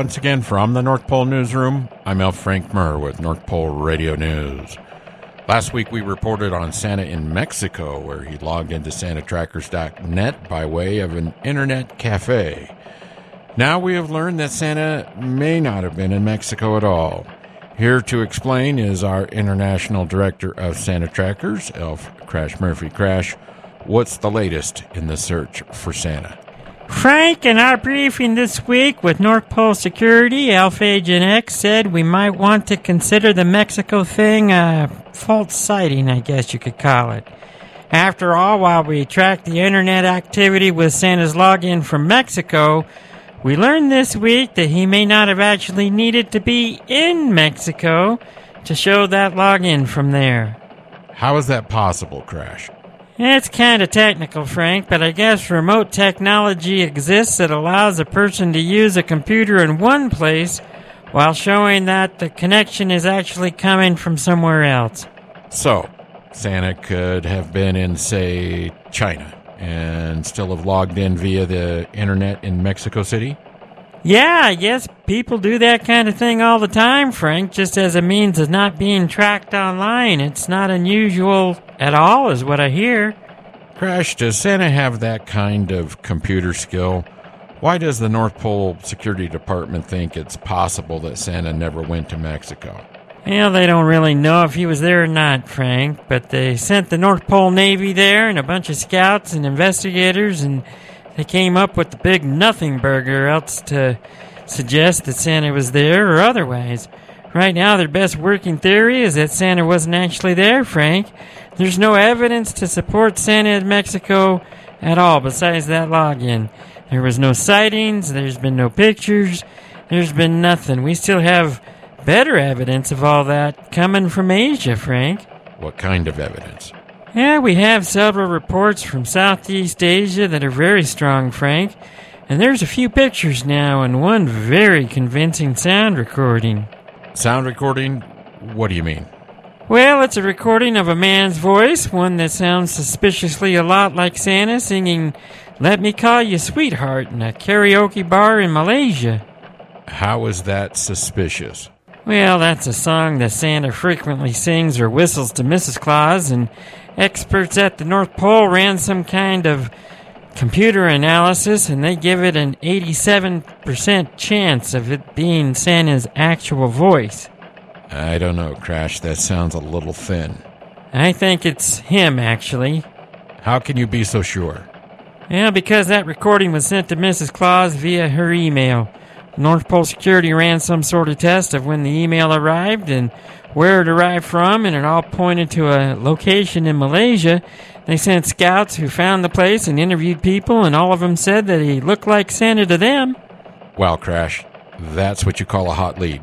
once again from the North Pole Newsroom. I'm Elf Frank Murr with North Pole Radio News. Last week we reported on Santa in Mexico, where he logged into SantaTrackers.net by way of an internet cafe. Now we have learned that Santa may not have been in Mexico at all. Here to explain is our international director of Santa Trackers, Elf Crash Murphy. Crash, what's the latest in the search for Santa? Frank, in our briefing this week with North Pole Security, Elf Agent X said we might want to consider the Mexico thing a false sighting, I guess you could call it. After all, while we track the internet activity with Santa's login from Mexico, we learned this week that he may not have actually needed to be in Mexico to show that login from there. How is that possible, Crash? It's kind of technical, Frank, but I guess remote technology exists that allows a person to use a computer in one place while showing that the connection is actually coming from somewhere else. So, Santa could have been in, say, China and still have logged in via the internet in Mexico City? Yeah, I guess people do that kind of thing all the time, Frank, just as a means of not being tracked online. It's not unusual at all, is what I hear. Crash, does Santa have that kind of computer skill? Why does the North Pole Security Department think it's possible that Santa never went to Mexico? Well, they don't really know if he was there or not, Frank, but they sent the North Pole Navy there and a bunch of scouts and investigators and they came up with the big nothing burger else to suggest that Santa was there or otherwise. Right now, their best working theory is that Santa wasn't actually there, Frank. There's no evidence to support Santa in Mexico at all besides that login. There was no sightings, there's been no pictures, there's been nothing. We still have better evidence of all that coming from Asia, Frank. What kind of evidence? Yeah, we have several reports from Southeast Asia that are very strong, Frank. And there's a few pictures now and one very convincing sound recording. Sound recording? What do you mean? Well, it's a recording of a man's voice, one that sounds suspiciously a lot like Santa singing Let Me Call You Sweetheart in a karaoke bar in Malaysia. How is that suspicious? Well, that's a song that Santa frequently sings or whistles to Mrs. Claus, and experts at the North Pole ran some kind of computer analysis and they give it an 87% chance of it being Santa's actual voice. I don't know, Crash. That sounds a little thin. I think it's him, actually. How can you be so sure? Well, because that recording was sent to Mrs. Claus via her email. North Pole Security ran some sort of test of when the email arrived and where it arrived from, and it all pointed to a location in Malaysia. They sent scouts who found the place and interviewed people, and all of them said that he looked like Santa to them. Wow, Crash, that's what you call a hot lead.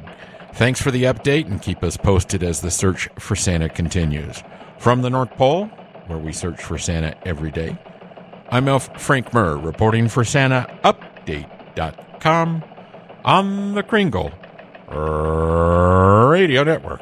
Thanks for the update and keep us posted as the search for Santa continues. From the North Pole, where we search for Santa every day, I'm Elf Frank Murr reporting for SantaUpdate.com on the Kringle Radio Network.